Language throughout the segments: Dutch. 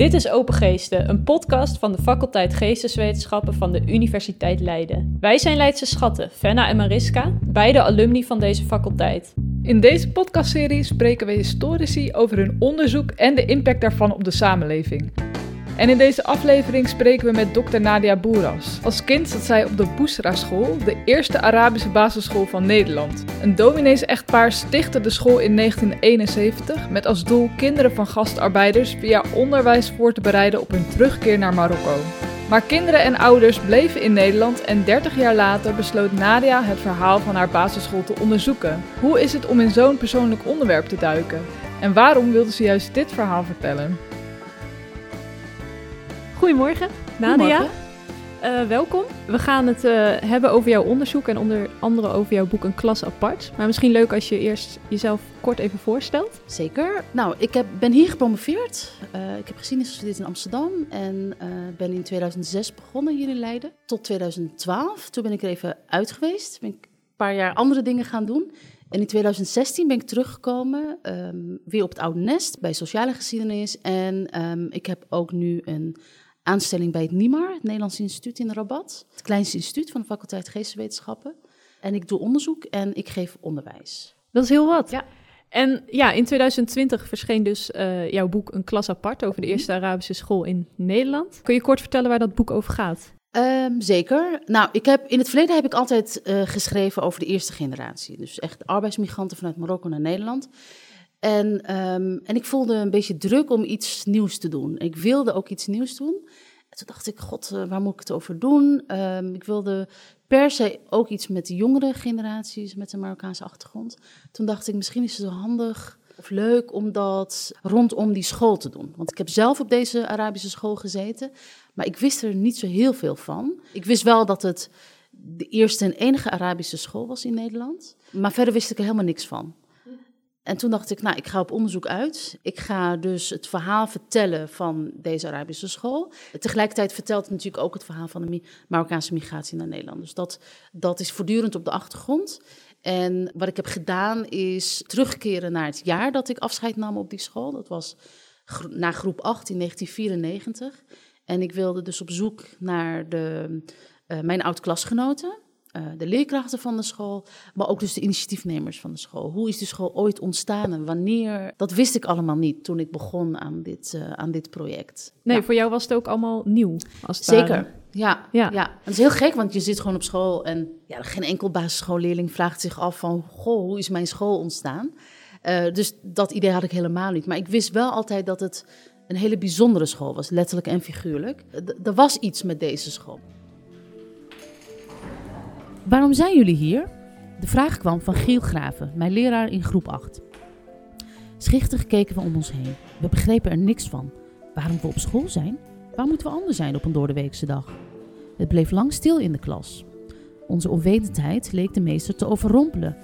Dit is Open Geesten, een podcast van de faculteit Geesteswetenschappen van de Universiteit Leiden. Wij zijn Leidse schatten, Fenna en Mariska, beide alumni van deze faculteit. In deze podcastserie spreken we historici over hun onderzoek en de impact daarvan op de samenleving. En in deze aflevering spreken we met Dr. Nadia Boeras. Als kind zat zij op de Boesra School, de eerste Arabische basisschool van Nederland. Een dominees-echtpaar stichtte de school in 1971 met als doel kinderen van gastarbeiders via onderwijs voor te bereiden op hun terugkeer naar Marokko. Maar kinderen en ouders bleven in Nederland en 30 jaar later besloot Nadia het verhaal van haar basisschool te onderzoeken. Hoe is het om in zo'n persoonlijk onderwerp te duiken? En waarom wilde ze juist dit verhaal vertellen? Goedemorgen, Nadia. Uh, welkom. We gaan het uh, hebben over jouw onderzoek en onder andere over jouw boek Een Klas Apart. Maar misschien leuk als je eerst jezelf kort even voorstelt. Zeker. Nou, ik heb, ben hier gepromoveerd. Uh, ik heb geschiedenis gestudeerd in Amsterdam en ben in 2006 begonnen hier in Leiden. Tot 2012. Toen ben ik er even uit geweest. Ben ik een paar jaar andere dingen gaan doen. En in 2016 ben ik teruggekomen, um, weer op het oude nest bij sociale geschiedenis. En um, ik heb ook nu een aanstelling bij het NIMAR, het Nederlands Instituut in Rabat. Het kleinste instituut van de faculteit Geesteswetenschappen. En ik doe onderzoek en ik geef onderwijs. Dat is heel wat. Ja. En ja, in 2020 verscheen dus uh, jouw boek Een klas apart over de mhm. eerste Arabische school in Nederland. Kun je kort vertellen waar dat boek over gaat? Um, zeker. Nou, ik heb, in het verleden heb ik altijd uh, geschreven over de eerste generatie. Dus echt arbeidsmigranten vanuit Marokko naar Nederland. En, um, en ik voelde een beetje druk om iets nieuws te doen. Ik wilde ook iets nieuws doen. En toen dacht ik, god, uh, waar moet ik het over doen? Um, ik wilde per se ook iets met de jongere generaties met een Marokkaanse achtergrond. Toen dacht ik, misschien is het zo handig of leuk om dat rondom die school te doen. Want ik heb zelf op deze Arabische school gezeten, maar ik wist er niet zo heel veel van. Ik wist wel dat het de eerste en enige Arabische school was in Nederland, maar verder wist ik er helemaal niks van. En toen dacht ik, nou, ik ga op onderzoek uit. Ik ga dus het verhaal vertellen van deze Arabische school. Tegelijkertijd vertelt het natuurlijk ook het verhaal van de Marokkaanse migratie naar Nederland. Dus dat, dat is voortdurend op de achtergrond. En wat ik heb gedaan is terugkeren naar het jaar dat ik afscheid nam op die school. Dat was na groep 8 in 1994. En ik wilde dus op zoek naar de, uh, mijn oud-klasgenoten. Uh, de leerkrachten van de school, maar ook dus de initiatiefnemers van de school. Hoe is de school ooit ontstaan en wanneer? Dat wist ik allemaal niet toen ik begon aan dit, uh, aan dit project. Nee, voor jou was het ook allemaal nieuw. Als Zeker, ja, ja. ja. Het is heel gek, want je zit gewoon op school en ja, geen enkel basisschoolleerling vraagt zich af van... Goh, hoe is mijn school ontstaan? Uh, dus dat idee had ik helemaal niet. Maar ik wist wel altijd dat het een hele bijzondere school was, letterlijk en figuurlijk. D er was iets met deze school. Waarom zijn jullie hier? De vraag kwam van Giel Graven, mijn leraar in groep 8. Schichtig keken we om ons heen. We begrepen er niks van. Waarom we op school zijn? Waar moeten we anders zijn op een doordeweekse dag? Het bleef lang stil in de klas. Onze onwetendheid leek de meester te overrompelen.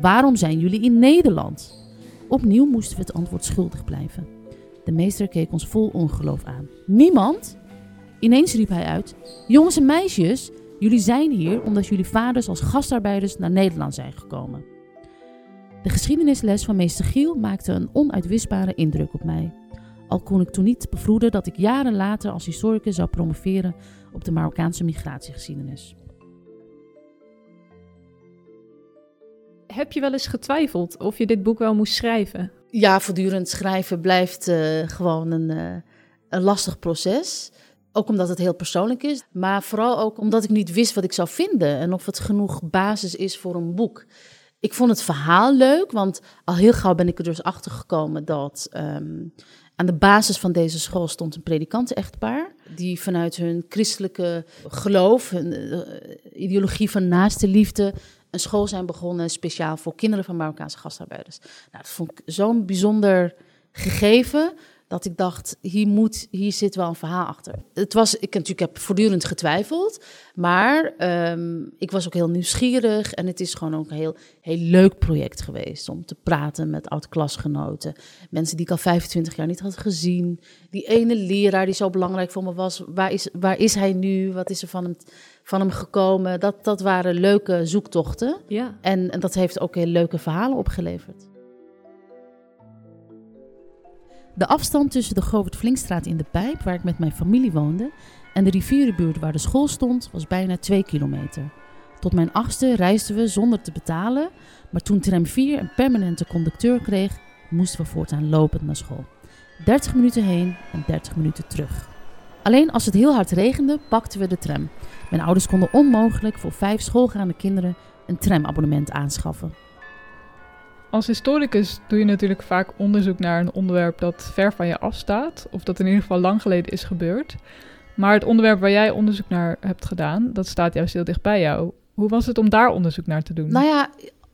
Waarom zijn jullie in Nederland? Opnieuw moesten we het antwoord schuldig blijven. De meester keek ons vol ongeloof aan. Niemand? Ineens riep hij uit: Jongens en meisjes, jullie zijn hier omdat jullie vaders als gastarbeiders naar Nederland zijn gekomen. De geschiedenisles van meester Giel maakte een onuitwisbare indruk op mij. Al kon ik toen niet bevroeden dat ik jaren later als historicus zou promoveren op de Marokkaanse migratiegeschiedenis. Heb je wel eens getwijfeld of je dit boek wel moest schrijven? Ja, voortdurend schrijven blijft uh, gewoon een, uh, een lastig proces. Ook omdat het heel persoonlijk is, maar vooral ook omdat ik niet wist wat ik zou vinden en of het genoeg basis is voor een boek. Ik vond het verhaal leuk, want al heel gauw ben ik er dus achter gekomen dat um, aan de basis van deze school stond een predikant-echtpaar. Die vanuit hun christelijke geloof, hun uh, ideologie van naaste liefde, een school zijn begonnen speciaal voor kinderen van Marokkaanse gastarbeiders. Nou, dat vond ik zo'n bijzonder gegeven dat ik dacht, hier, moet, hier zit wel een verhaal achter. Het was, ik natuurlijk heb voortdurend getwijfeld, maar um, ik was ook heel nieuwsgierig en het is gewoon ook een heel, heel leuk project geweest om te praten met oud-klasgenoten. Mensen die ik al 25 jaar niet had gezien. Die ene leraar die zo belangrijk voor me was, waar is, waar is hij nu? Wat is er van hem, van hem gekomen? Dat, dat waren leuke zoektochten ja. en, en dat heeft ook heel leuke verhalen opgeleverd. De afstand tussen de Govert Flinkstraat in de Pijp, waar ik met mijn familie woonde, en de rivierenbuurt waar de school stond, was bijna 2 kilometer. Tot mijn achtste reisden we zonder te betalen, maar toen tram 4 een permanente conducteur kreeg, moesten we voortaan lopend naar school. 30 minuten heen en 30 minuten terug. Alleen als het heel hard regende, pakten we de tram. Mijn ouders konden onmogelijk voor vijf schoolgaande kinderen een tramabonnement aanschaffen. Als historicus doe je natuurlijk vaak onderzoek naar een onderwerp dat ver van je afstaat, of dat in ieder geval lang geleden is gebeurd. Maar het onderwerp waar jij onderzoek naar hebt gedaan, dat staat juist heel dicht bij jou. Hoe was het om daar onderzoek naar te doen? Nou ja,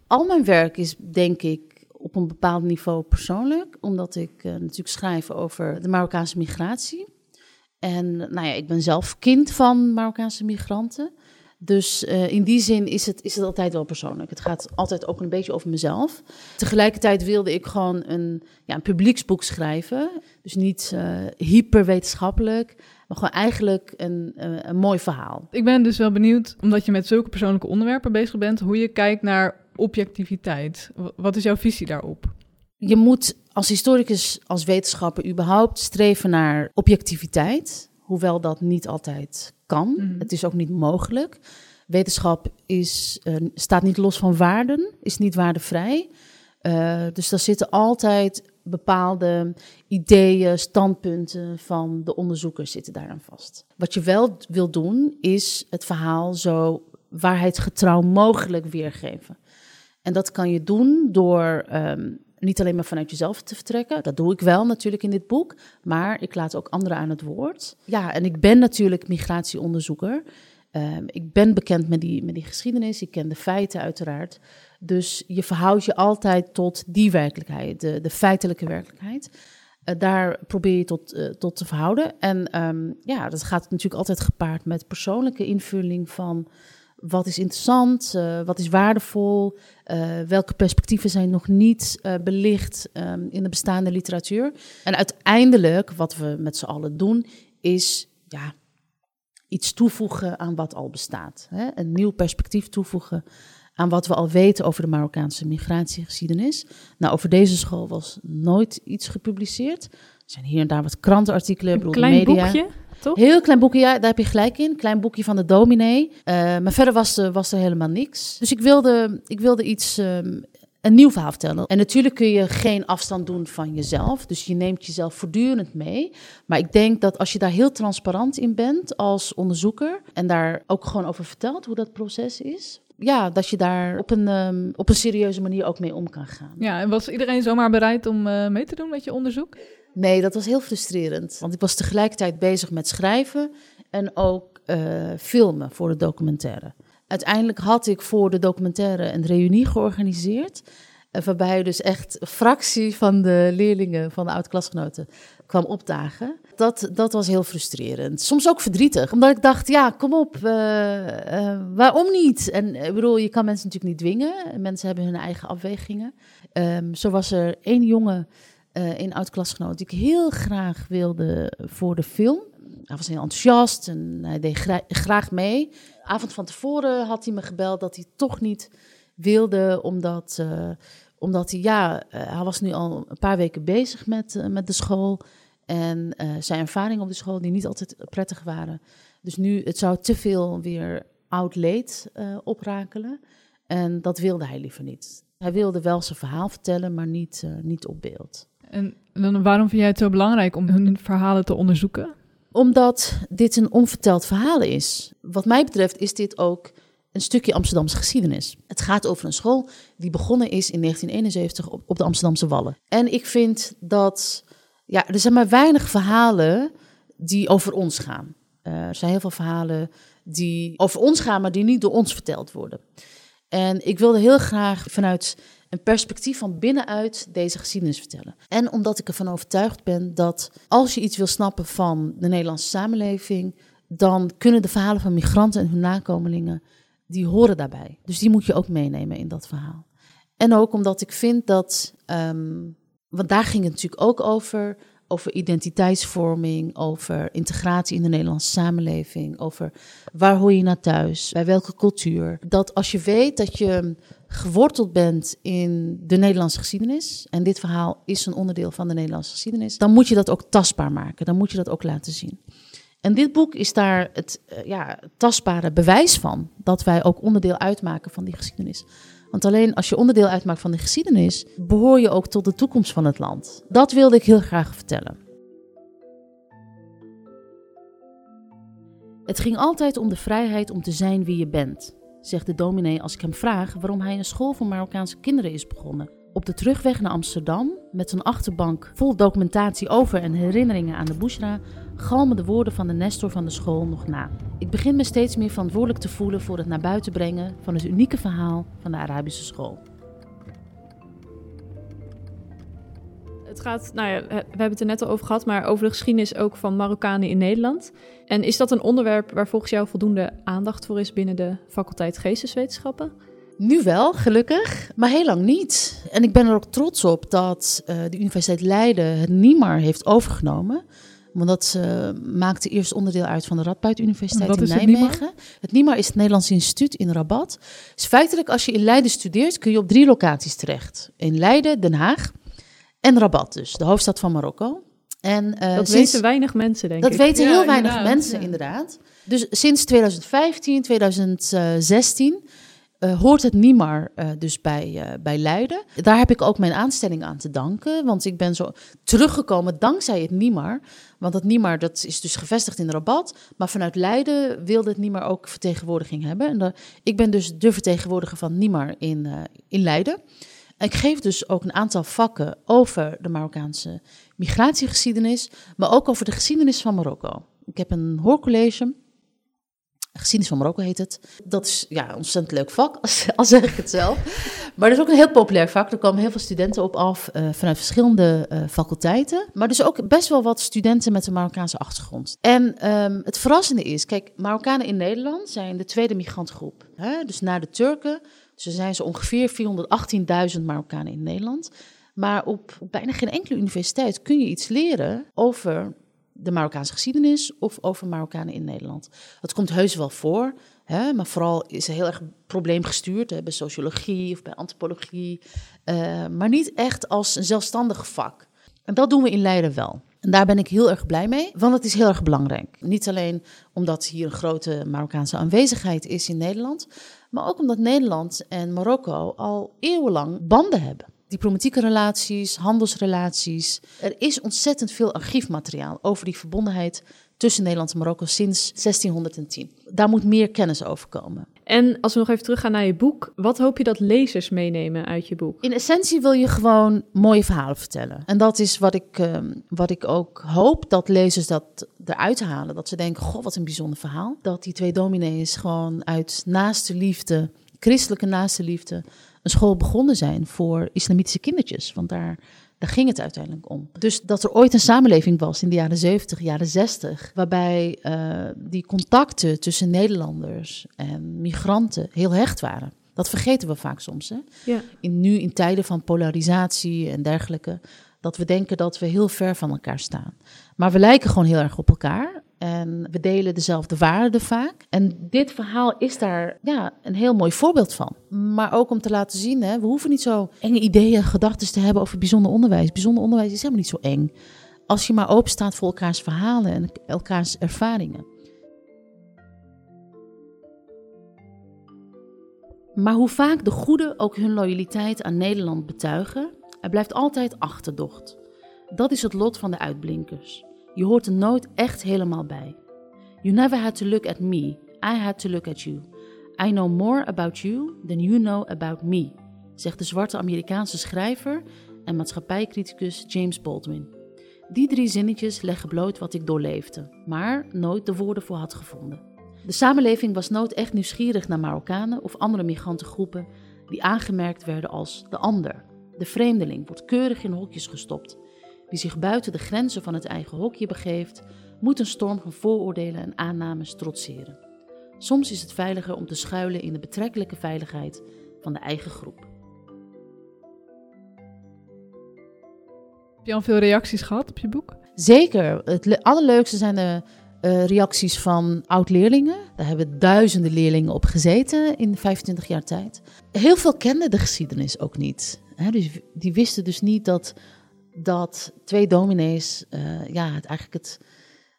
al mijn werk is denk ik op een bepaald niveau persoonlijk, omdat ik uh, natuurlijk schrijf over de Marokkaanse migratie. En nou ja, ik ben zelf kind van Marokkaanse migranten. Dus uh, in die zin is het, is het altijd wel persoonlijk. Het gaat altijd ook een beetje over mezelf. Tegelijkertijd wilde ik gewoon een, ja, een publieksboek schrijven. Dus niet uh, hyperwetenschappelijk, maar gewoon eigenlijk een, uh, een mooi verhaal. Ik ben dus wel benieuwd, omdat je met zulke persoonlijke onderwerpen bezig bent, hoe je kijkt naar objectiviteit. Wat is jouw visie daarop? Je moet als historicus, als wetenschapper überhaupt streven naar objectiviteit. Hoewel dat niet altijd kan. Mm. Het is ook niet mogelijk. Wetenschap is, uh, staat niet los van waarden, is niet waardevrij. Uh, dus daar zitten altijd bepaalde ideeën, standpunten van de onderzoekers zitten daaraan vast. Wat je wel wil doen, is het verhaal zo waarheidsgetrouw mogelijk weergeven. En dat kan je doen door um, niet alleen maar vanuit jezelf te vertrekken. Dat doe ik wel natuurlijk in dit boek. Maar ik laat ook anderen aan het woord. Ja, en ik ben natuurlijk migratieonderzoeker. Um, ik ben bekend met die, met die geschiedenis. Ik ken de feiten uiteraard. Dus je verhoudt je altijd tot die werkelijkheid, de, de feitelijke werkelijkheid. Uh, daar probeer je tot, uh, tot te verhouden. En um, ja, dat gaat natuurlijk altijd gepaard met persoonlijke invulling van wat is interessant, uh, wat is waardevol, uh, welke perspectieven zijn nog niet uh, belicht um, in de bestaande literatuur. En uiteindelijk, wat we met z'n allen doen, is ja, iets toevoegen aan wat al bestaat. Hè? Een nieuw perspectief toevoegen aan wat we al weten over de Marokkaanse migratiegeschiedenis. Nou, over deze school was nooit iets gepubliceerd. Er zijn hier en daar wat krantenartikelen, een klein media. boekje. Toch? Heel klein boekje, ja, daar heb je gelijk in. Klein boekje van de dominee. Uh, maar verder was, er, was er helemaal niks. Dus ik wilde, ik wilde iets, um, een nieuw verhaal vertellen. En natuurlijk kun je geen afstand doen van jezelf. Dus je neemt jezelf voortdurend mee. Maar ik denk dat als je daar heel transparant in bent als onderzoeker. En daar ook gewoon over vertelt hoe dat proces is ja, dat je daar op een, um, op een serieuze manier ook mee om kan gaan. Ja, en was iedereen zomaar bereid om uh, mee te doen met je onderzoek? Nee, dat was heel frustrerend. Want ik was tegelijkertijd bezig met schrijven en ook uh, filmen voor de documentaire. Uiteindelijk had ik voor de documentaire een reunie georganiseerd. Uh, waarbij dus echt een fractie van de leerlingen van de oud-klasgenoten kwam opdagen. Dat, dat was heel frustrerend. Soms ook verdrietig, omdat ik dacht, ja, kom op, uh, waarom niet? En ik bedoel, je kan mensen natuurlijk niet dwingen. Mensen hebben hun eigen afwegingen. Um, zo was er één jongen uh, een oud-klasgenoot die ik heel graag wilde voor de film. Hij was heel enthousiast en hij deed gra graag mee. De avond van tevoren had hij me gebeld dat hij toch niet wilde, omdat, uh, omdat hij, ja, uh, hij was nu al een paar weken bezig met, met de school. En zijn ervaringen op de school die niet altijd prettig waren. Dus nu, het zou te veel weer oud leed oprakelen. En dat wilde hij liever niet. Hij wilde wel zijn verhaal vertellen, maar niet, niet op beeld. En dan, waarom vind jij het zo belangrijk om hun verhalen te onderzoeken? Omdat dit een onverteld verhaal is. Wat mij betreft is dit ook een stukje Amsterdamse geschiedenis. Het gaat over een school die begonnen is in 1971 op, de Amsterdamse Wallen. En ik vind dat, ja, er zijn maar weinig verhalen die over ons gaan. Uh, er zijn heel veel verhalen die over ons gaan, maar die niet door ons verteld worden. En ik wilde heel graag vanuit een perspectief van binnenuit deze geschiedenis vertellen. En omdat ik ervan overtuigd ben dat als je iets wil snappen van de Nederlandse samenleving, dan kunnen de verhalen van migranten en hun nakomelingen, die horen daarbij. Dus die moet je ook meenemen in dat verhaal. En ook omdat ik vind dat, um, want daar ging het natuurlijk ook over, over identiteitsvorming, over integratie in de Nederlandse samenleving, over waar hoor je naar thuis, bij welke cultuur. Dat als je weet dat je geworteld bent in de Nederlandse geschiedenis, en dit verhaal is een onderdeel van de Nederlandse geschiedenis, dan moet je dat ook tastbaar maken, dan moet je dat ook laten zien. En dit boek is daar het uh, ja, tastbare bewijs van dat wij ook onderdeel uitmaken van die geschiedenis. Want alleen als je onderdeel uitmaakt van de geschiedenis, behoor je ook tot de toekomst van het land. Dat wilde ik heel graag vertellen. Het ging altijd om de vrijheid om te zijn wie je bent, zegt de dominee als ik hem vraag waarom hij een school voor Marokkaanse kinderen is begonnen. Op de terugweg naar Amsterdam, met zijn achterbank vol documentatie over en herinneringen aan de Bushra, galmen de woorden van de Nestor van de school nog na. Ik begin me steeds meer verantwoordelijk te voelen voor het naar buiten brengen van het unieke verhaal van de Arabische school. Het gaat, nou ja, we hebben het er net al over gehad, maar over de geschiedenis ook van Marokkanen in Nederland. En is dat een onderwerp waar volgens jou voldoende aandacht voor is binnen de faculteit Geesteswetenschappen? Nu wel, gelukkig, maar heel lang niet. En ik ben er ook trots op dat uh, de Universiteit Leiden het NIMAR heeft overgenomen. Want dat uh, maakte eerst onderdeel uit van de Radboud Universiteit in Nijmegen. Het, het NIMAR is het Nederlands Instituut in Rabat. Dus feitelijk, als je in Leiden studeert, kun je op drie locaties terecht. In Leiden, Den Haag en Rabat dus, de hoofdstad van Marokko. En, uh, dat sinds, weten weinig mensen, denk dat ik. Dat weten heel weinig mensen, ja. inderdaad. Dus sinds 2015, 2016 uh, hoort het NIMAR uh, dus bij, uh, bij Leiden. Daar heb ik ook mijn aanstelling aan te danken, want ik ben zo teruggekomen dankzij het NIMAR. Want het NIMAR dat is dus gevestigd in Rabat, maar vanuit Leiden wilde het NIMAR ook vertegenwoordiging hebben. En ik ben dus de vertegenwoordiger van NIMAR in, in Leiden. Ik geef dus ook een aantal vakken over de Marokkaanse migratiegeschiedenis, maar ook over de geschiedenis van Marokko. Ik heb een hoorcollege Geschiedenis van Marokko heet het. Dat is ja, een ontzettend leuk vak, als zeg ik het zelf. Maar dat is ook een heel populair vak. Er komen heel veel studenten op af uh, vanuit verschillende uh, faculteiten. Maar dus ook best wel wat studenten met een Marokkaanse achtergrond. En um, het verrassende is, kijk, Marokkanen in Nederland zijn de tweede migrantgroep. Hè? Dus na de Turken, dus zijn zo ongeveer 418.000 Marokkanen in Nederland. Maar op bijna geen enkele universiteit kun je iets leren over de Marokkaanse geschiedenis of over Marokkanen in Nederland. Dat komt heus wel voor, hè, maar vooral is het heel erg probleemgestuurd bij sociologie of bij antropologie, uh, maar niet echt als een zelfstandig vak. En dat doen we in Leiden wel. En daar ben ik heel erg blij mee, want het is heel erg belangrijk. Niet alleen omdat hier een grote Marokkaanse aanwezigheid is in Nederland, maar ook omdat Nederland en Marokko al eeuwenlang banden hebben diplomatieke relaties, handelsrelaties. Er is ontzettend veel archiefmateriaal over die verbondenheid tussen Nederland en Marokko sinds 1610. Daar moet meer kennis over komen. En als we nog even teruggaan naar je boek, wat hoop je dat lezers meenemen uit je boek? In essentie wil je gewoon mooie verhalen vertellen. En dat is wat ik, uh, wat ik ook hoop dat lezers dat eruit halen. Dat ze denken, goh, wat een bijzonder verhaal. Dat die twee dominees gewoon uit naaste liefde, christelijke naaste liefde een school begonnen zijn voor islamitische kindertjes. Want daar, daar ging het uiteindelijk om. Dus dat er ooit een samenleving was in de jaren 70, jaren 60, waarbij uh, die contacten tussen Nederlanders en migranten heel hecht waren. Dat vergeten we vaak soms. Hè? Ja. In, nu in tijden van polarisatie en dergelijke. Dat we denken dat we heel ver van elkaar staan. Maar we lijken gewoon heel erg op elkaar. En we delen dezelfde waarden vaak. En dit verhaal is daar ja, een heel mooi voorbeeld van. Maar ook om te laten zien, hè, we hoeven niet zo enge ideeën, gedachten te hebben over bijzonder onderwijs. Bijzonder onderwijs is helemaal niet zo eng. Als je maar open staat voor elkaars verhalen en elkaars ervaringen. Maar hoe vaak de goeden ook hun loyaliteit aan Nederland betuigen, er blijft altijd achterdocht. Dat is het lot van de uitblinkers. Je hoort er nooit echt helemaal bij. You never had to look at me, I had to look at you. I know more about you than you know about me, zegt de zwarte Amerikaanse schrijver en maatschappijcriticus James Baldwin. Die drie zinnetjes leggen bloot wat ik doorleefde, maar nooit de woorden voor had gevonden. De samenleving was nooit echt nieuwsgierig naar Marokkanen of andere migrantengroepen die aangemerkt werden als de ander. De vreemdeling wordt keurig in hokjes gestopt wie zich buiten de grenzen van het eigen hokje begeeft, moet een storm van vooroordelen en aannames trotseren. Soms is het veiliger om te schuilen in de betrekkelijke veiligheid van de eigen groep. Heb je al veel reacties gehad op je boek? Zeker. Het allerleukste zijn de uh, reacties van oud-leerlingen. Daar hebben duizenden leerlingen op gezeten in 25 jaar tijd. Heel veel kenden de geschiedenis ook niet. Hè? Dus die wisten dus niet dat, dat twee dominees uh, ja, het, eigenlijk het,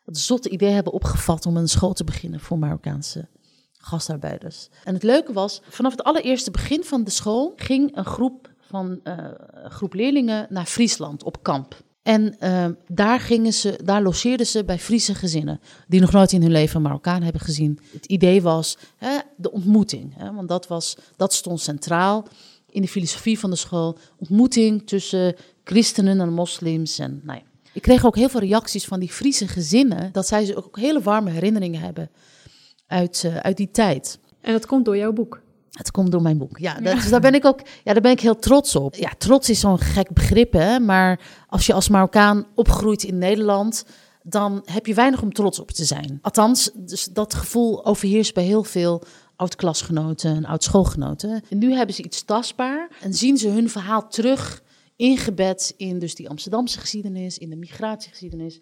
zotte idee hebben opgevat om een school te beginnen voor Marokkaanse gastarbeiders. En het leuke was, vanaf het allereerste begin van de school ging een groep van uh, groep leerlingen naar Friesland op kamp. En uh, daar, gingen ze, daar logeerden ze bij Friese gezinnen, die nog nooit in hun leven Marokkaan hebben gezien. Het idee was hè, de ontmoeting, hè, want dat, was, dat stond centraal in de filosofie van de school. Ontmoeting tussen christenen en moslims. En, nou ja. Ik kreeg ook heel veel reacties van die Friese gezinnen, dat zij ook hele warme herinneringen hebben uit, uh, uit die tijd. En dat komt door jouw boek? Het komt door mijn boek. Ja, dat, dus daar ben ik ook ja, daar ben ik heel trots op. Ja, trots is zo'n gek begrip, hè? Maar als je als Marokkaan opgroeit in Nederland, dan heb je weinig om trots op te zijn. Althans, dus dat gevoel overheerst bij heel veel oud-klasgenoten en oud-schoolgenoten. En nu hebben ze iets tastbaar en zien ze hun verhaal terug ingebed in dus die Amsterdamse geschiedenis, in de migratiegeschiedenis.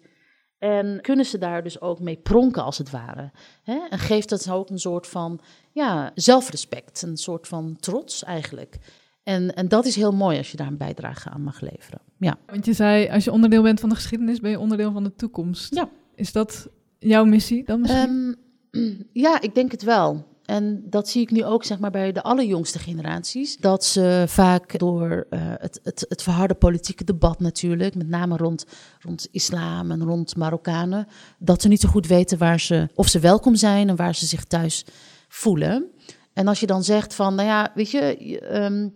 En kunnen ze daar dus ook mee pronken, als het ware. Hè? En geeft dat ook een soort van ja, zelfrespect, een soort van trots eigenlijk. En, en dat is heel mooi als je daar een bijdrage aan mag leveren. Ja. Want je zei, als je onderdeel bent van de geschiedenis, ben je onderdeel van de toekomst. Ja. Is dat jouw missie dan misschien? Um, ja, ik denk het wel. En dat zie ik nu ook zeg maar, bij de allerjongste generaties. Dat ze vaak door uh, het, het, het verharde politieke debat natuurlijk, met name rond, rond islam en rond Marokkanen, dat ze niet zo goed weten waar ze, of ze welkom zijn en waar ze zich thuis voelen. En als je dan zegt van, nou ja, weet je, je,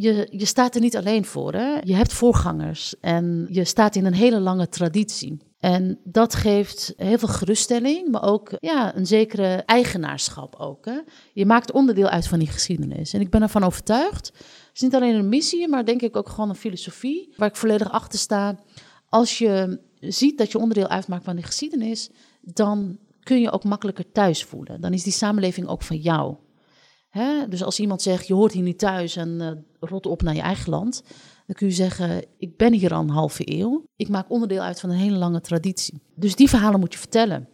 je, je, staat er niet alleen voor. Hè? Je hebt voorgangers en je staat in een hele lange traditie. En dat geeft heel veel geruststelling, maar ook ja, een zekere eigenaarschap ook. Hè? Je maakt onderdeel uit van die geschiedenis. En ik ben ervan overtuigd. Het is niet alleen een missie, maar denk ik ook gewoon een filosofie waar ik volledig achter sta. Als je ziet dat je onderdeel uitmaakt van die geschiedenis, dan kun je ook makkelijker thuis voelen. Dan is die samenleving ook van jou. Hè? Dus als iemand zegt, je hoort hier niet thuis en uh, rot op naar je eigen land, dan kun je zeggen, ik ben hier al een halve eeuw. Ik maak onderdeel uit van een hele lange traditie. Dus die verhalen moet je vertellen.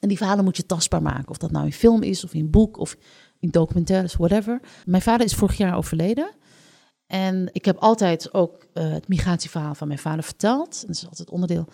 En die verhalen moet je tastbaar maken. Of dat nou in film is, of in boek, of in documentaires, whatever. Mijn vader is vorig jaar overleden. En ik heb altijd ook uh, het migratieverhaal van mijn vader verteld. Dat is altijd onderdeel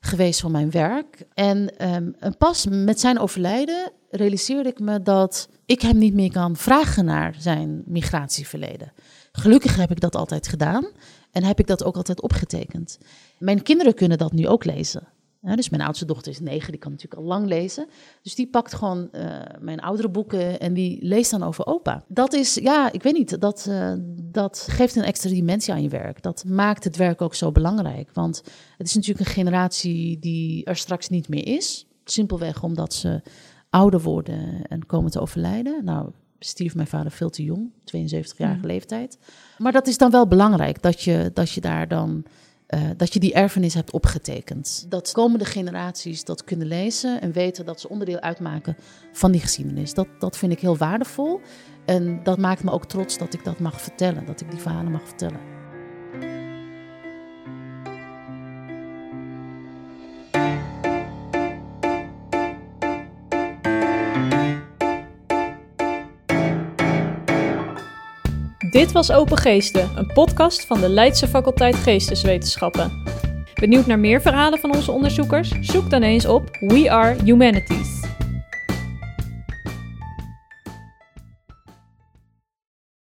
geweest van mijn werk. En um, pas met zijn overlijden realiseerde ik me dat ik hem niet meer kan vragen naar zijn migratieverleden. Gelukkig heb ik dat altijd gedaan en heb ik dat ook altijd opgetekend. Mijn kinderen kunnen dat nu ook lezen. dus mijn oudste dochter is negen, die kan natuurlijk al lang lezen. Dus die pakt gewoon uh, mijn oudere boeken en die leest dan over opa. Dat is, ja, ik weet niet, dat, uh, dat geeft een extra dimensie aan je werk. Dat maakt het werk ook zo belangrijk. Want het is natuurlijk een generatie die er straks niet meer is. Simpelweg omdat ze ouder worden en komen te overlijden. Nou, stierf mijn vader veel te jong, 72-jarige mm. leeftijd. Maar dat is dan wel belangrijk, dat je, dat je daar dan... Uh, dat je die erfenis hebt opgetekend. Dat komende generaties dat kunnen lezen en weten dat ze onderdeel uitmaken van die geschiedenis. Dat, dat vind ik heel waardevol. En dat maakt me ook trots dat ik dat mag vertellen, dat ik die verhalen mag vertellen. Dit was Open Geesten, een podcast van de Leidse faculteit Geesteswetenschappen. Benieuwd naar meer verhalen van onze onderzoekers? Zoek dan eens op We Are Humanities.